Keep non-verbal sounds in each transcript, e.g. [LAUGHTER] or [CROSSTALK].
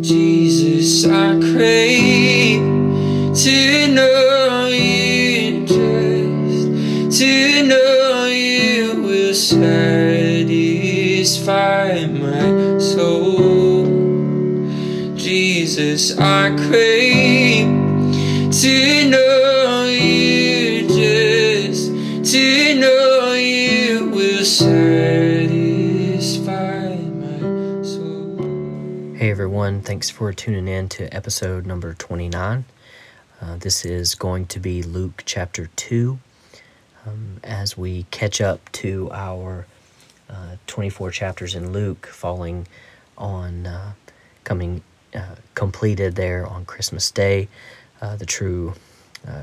Jesus, I crave to know you just to know you will satisfy my soul. Jesus, I crave Hey everyone, thanks for tuning in to episode number 29. Uh, this is going to be Luke chapter 2 um, as we catch up to our uh, 24 chapters in Luke, falling on uh, coming uh, completed there on Christmas Day, uh, the true uh,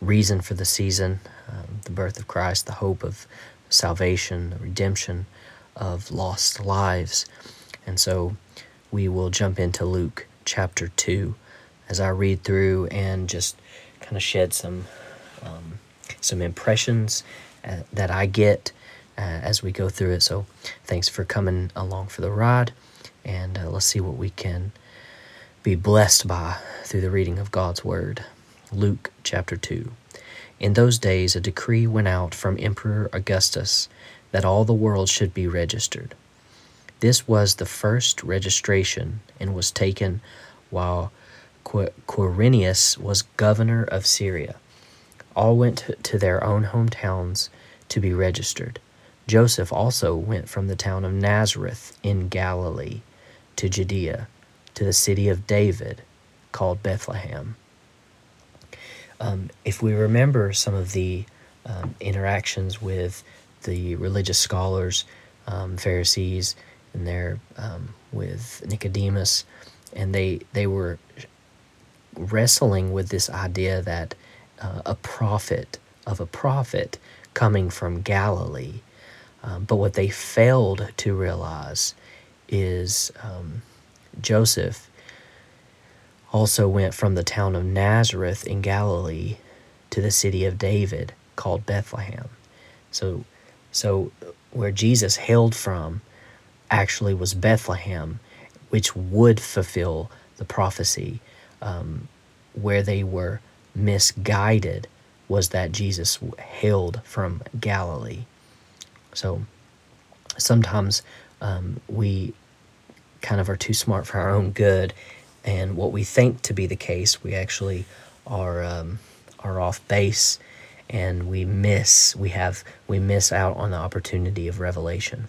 reason for the season, um, the birth of Christ, the hope of salvation, the redemption of lost lives. And so we will jump into Luke chapter 2 as I read through and just kind of shed some um, some impressions uh, that I get uh, as we go through it. So thanks for coming along for the ride, and uh, let's see what we can be blessed by through the reading of God's Word. Luke chapter 2. In those days, a decree went out from Emperor Augustus that all the world should be registered. This was the first registration and was taken while Qu- Quirinius was governor of Syria. All went to, to their own hometowns to be registered. Joseph also went from the town of Nazareth in Galilee to Judea, to the city of David called Bethlehem. Um, if we remember some of the um, interactions with the religious scholars, um, Pharisees, and there um, with Nicodemus, and they they were wrestling with this idea that uh, a prophet of a prophet coming from Galilee, um, but what they failed to realize is um, Joseph also went from the town of Nazareth in Galilee to the city of David called Bethlehem. So, so where Jesus hailed from actually was Bethlehem, which would fulfill the prophecy. Um, where they were misguided was that Jesus hailed from Galilee. So sometimes um, we kind of are too smart for our own good, and what we think to be the case, we actually are um, are off base, and we miss we have we miss out on the opportunity of revelation.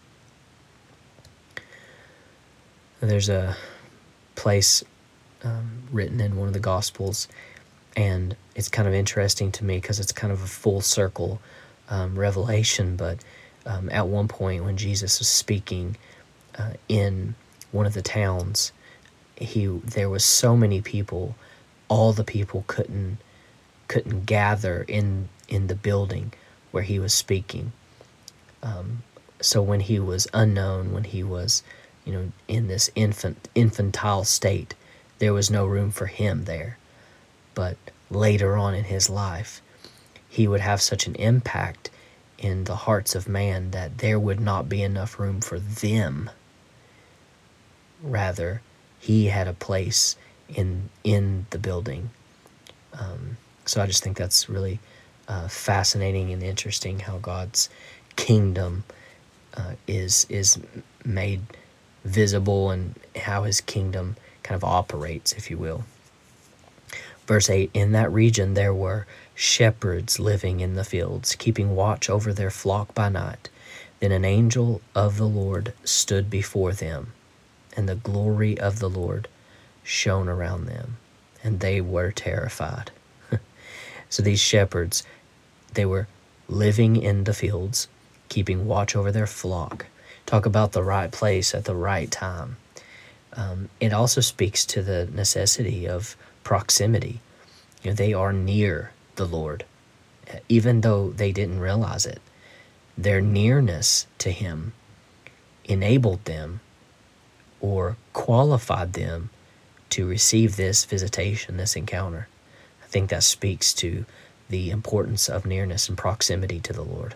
There's a place um, written in one of the Gospels, and it's kind of interesting to me because it's kind of a full circle um, revelation. But um, at one point, when Jesus was speaking uh, in one of the towns, he there was so many people, all the people couldn't couldn't gather in in the building where he was speaking. Um, so when he was unknown, when he was, you know, in this infant infantile state, there was no room for him there. But later on in his life, he would have such an impact in the hearts of man that there would not be enough room for them. Rather, he had a place in in the building. Um, so I just think that's really uh, fascinating and interesting how God's kingdom uh, is is made visible and how His kingdom kind of operates, if you will. Verse 8 In that region there were shepherds living in the fields, keeping watch over their flock by night. Then an angel of the Lord stood before them, and the glory of the Lord shone around them, and they were terrified. [LAUGHS] so these shepherds, they were living in the fields, keeping watch over their flock. Talk about the right place at the right time. Um, it also speaks to the necessity of proximity. You know, they are near the Lord, even though they didn't realize it. Their nearness to Him enabled them or qualified them to receive this visitation, this encounter. I think that speaks to the importance of nearness and proximity to the Lord.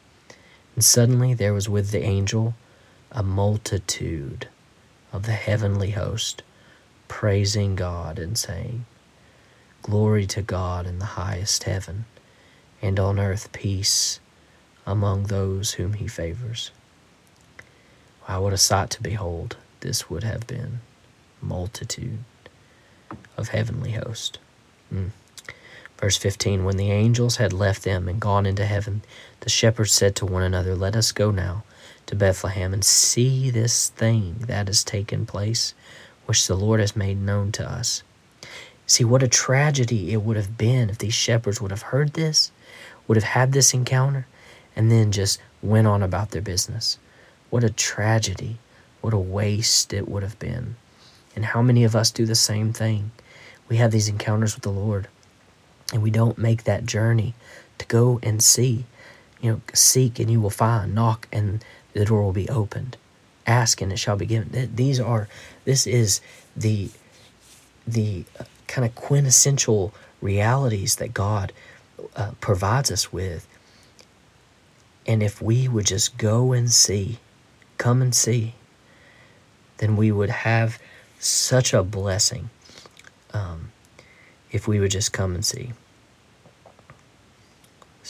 And suddenly there was with the angel a multitude of the heavenly host, praising God and saying, Glory to God in the highest heaven, and on earth peace among those whom he favors. Wow, what a sight to behold this would have been. Multitude of heavenly host. Mm. Verse 15 When the angels had left them and gone into heaven, the shepherds said to one another, Let us go now to Bethlehem and see this thing that has taken place, which the Lord has made known to us. See, what a tragedy it would have been if these shepherds would have heard this, would have had this encounter, and then just went on about their business. What a tragedy. What a waste it would have been. And how many of us do the same thing? We have these encounters with the Lord, and we don't make that journey to go and see. You know, seek and you will find, knock and the door will be opened. Ask and it shall be given. These are, this is the, the uh, kind of quintessential realities that God uh, provides us with. And if we would just go and see, come and see, then we would have such a blessing um, if we would just come and see.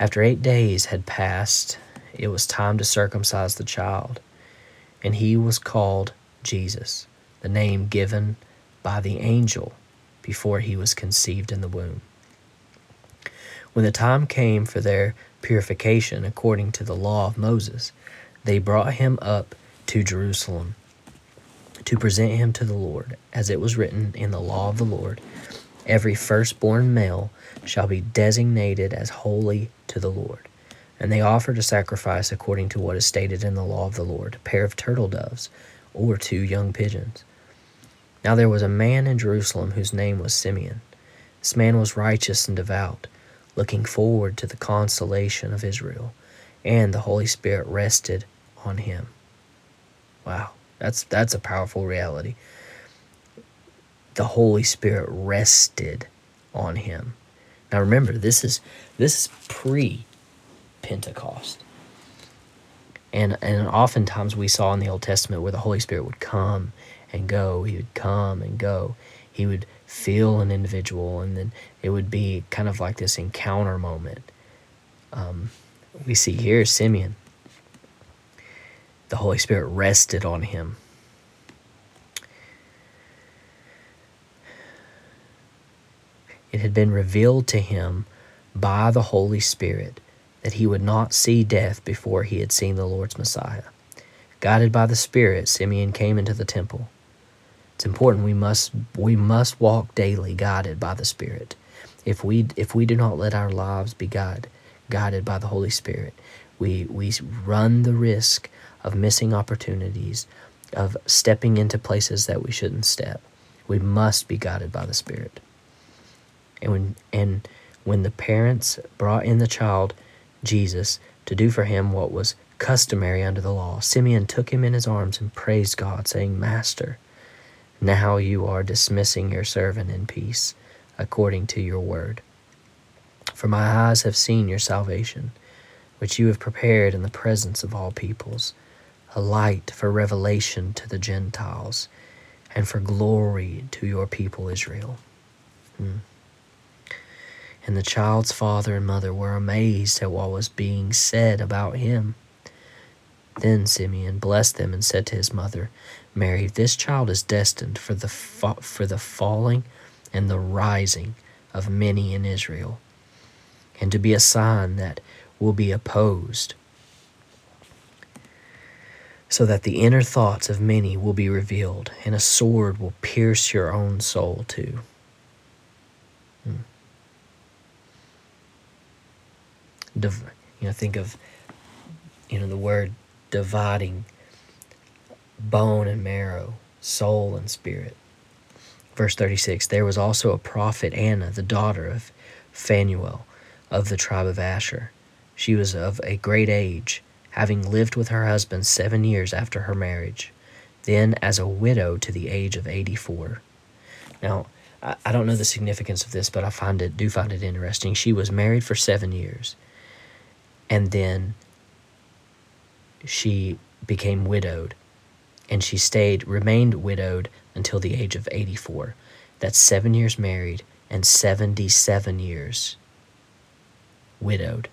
After eight days had passed, it was time to circumcise the child, and he was called Jesus, the name given by the angel before he was conceived in the womb. When the time came for their purification according to the law of Moses, they brought him up to Jerusalem to present him to the Lord, as it was written in the law of the Lord Every firstborn male shall be designated as holy to the Lord. And they offered a sacrifice according to what is stated in the law of the Lord a pair of turtle doves or two young pigeons. Now there was a man in Jerusalem whose name was Simeon. This man was righteous and devout, looking forward to the consolation of Israel, and the Holy Spirit rested on him. Wow, that's that's a powerful reality. The Holy Spirit rested on him. Now remember, this is this is pre Pentecost. And and oftentimes we saw in the Old Testament where the Holy Spirit would come and go, he would come and go. He would feel an individual and then it would be kind of like this encounter moment. Um, we see here Simeon. The Holy Spirit rested on him. It had been revealed to him by the Holy Spirit that he would not see death before he had seen the Lord's Messiah. Guided by the Spirit, Simeon came into the temple. It's important we must we must walk daily guided by the Spirit. If we if we do not let our lives be guided guided by the Holy Spirit, we we run the risk of missing opportunities, of stepping into places that we shouldn't step. We must be guided by the Spirit. And when and when the parents brought in the child Jesus to do for him what was customary under the law. Simeon took him in his arms and praised God, saying, Master, Now you are dismissing your servant in peace, according to your word. For my eyes have seen your salvation, which you have prepared in the presence of all peoples, a light for revelation to the Gentiles, and for glory to your people Israel. Hmm. And the child's father and mother were amazed at what was being said about him. Then Simeon blessed them and said to his mother, Mary, this child is destined for the, fa- for the falling and the rising of many in Israel, and to be a sign that will be opposed, so that the inner thoughts of many will be revealed, and a sword will pierce your own soul too. Hmm. Div- you know, think of you know the word dividing bone and marrow, soul and spirit. Verse 36 There was also a prophet, Anna, the daughter of Phanuel of the tribe of Asher. She was of a great age, having lived with her husband seven years after her marriage, then as a widow to the age of 84. Now, I don't know the significance of this, but I find it do find it interesting. She was married for seven years, and then she became widowed and she stayed remained widowed until the age of 84 that's 7 years married and 77 years widowed.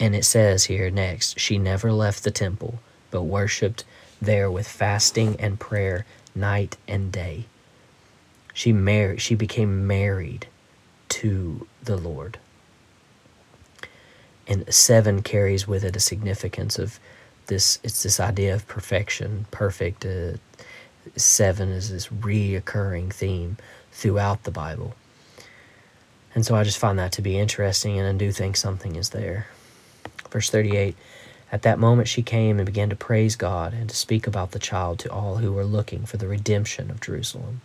And it says here next she never left the temple but worshiped there with fasting and prayer night and day. She married she became married to the lord and seven carries with it a significance of this it's this idea of perfection perfect uh, seven is this reoccurring theme throughout the bible. And so i just find that to be interesting and i do think something is there. Verse 38 at that moment she came and began to praise god and to speak about the child to all who were looking for the redemption of jerusalem.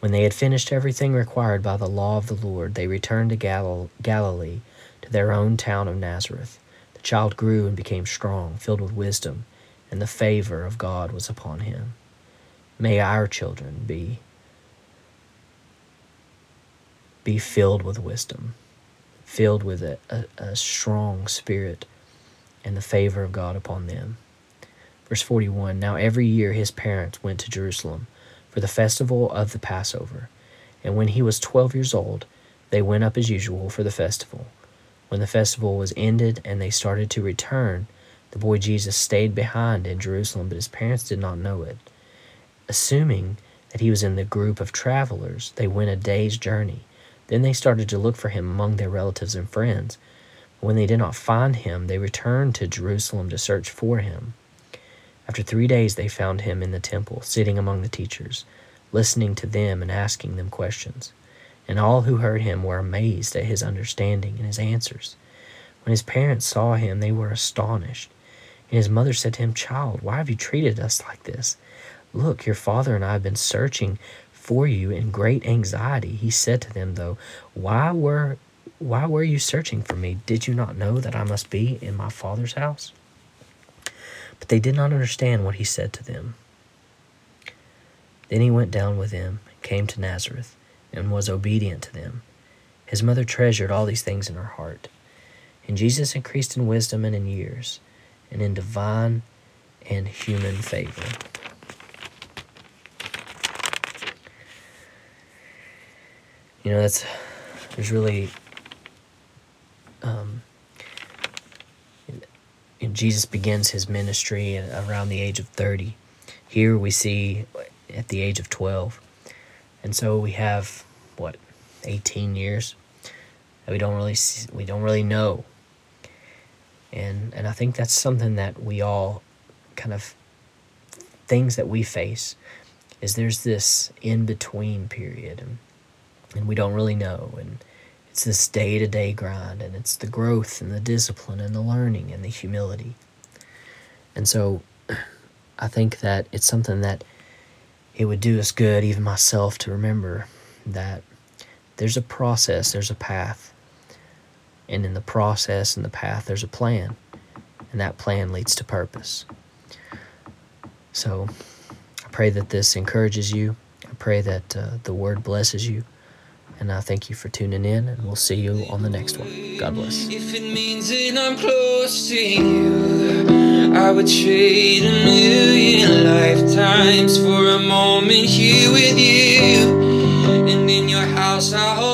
When they had finished everything required by the law of the lord they returned to Gal- galilee to their own town of Nazareth. The child grew and became strong, filled with wisdom, and the favor of God was upon him. May our children be be filled with wisdom, filled with a, a, a strong spirit and the favor of God upon them. Verse 41 Now every year his parents went to Jerusalem for the festival of the Passover. And when he was twelve years old, they went up as usual for the festival. When the festival was ended and they started to return, the boy Jesus stayed behind in Jerusalem, but his parents did not know it. Assuming that he was in the group of travelers, they went a day's journey. Then they started to look for him among their relatives and friends. When they did not find him, they returned to Jerusalem to search for him. After three days, they found him in the temple, sitting among the teachers, listening to them and asking them questions and all who heard him were amazed at his understanding and his answers. When his parents saw him, they were astonished. And his mother said to him, Child, why have you treated us like this? Look, your father and I have been searching for you in great anxiety. He said to them, though, Why were why were you searching for me? Did you not know that I must be in my father's house? But they did not understand what he said to them. Then he went down with them and came to Nazareth and was obedient to them. His mother treasured all these things in her heart. And Jesus increased in wisdom and in years, and in divine and human favor. You know, that's, there's really, um, Jesus begins his ministry around the age of 30. Here we see at the age of 12. And so we have what 18 years? That we don't really see, we don't really know. And and I think that's something that we all kind of things that we face is there's this in between period and, and we don't really know. And it's this day-to-day grind and it's the growth and the discipline and the learning and the humility. And so I think that it's something that it would do us good even myself to remember that there's a process, there's a path. And in the process and the path, there's a plan. And that plan leads to purpose. So I pray that this encourages you. I pray that uh, the word blesses you. And I thank you for tuning in, and we'll see you on the next one. God bless. If it means that I'm close to you, I would trade a million lifetimes for a moment here with you. And in your house, I hold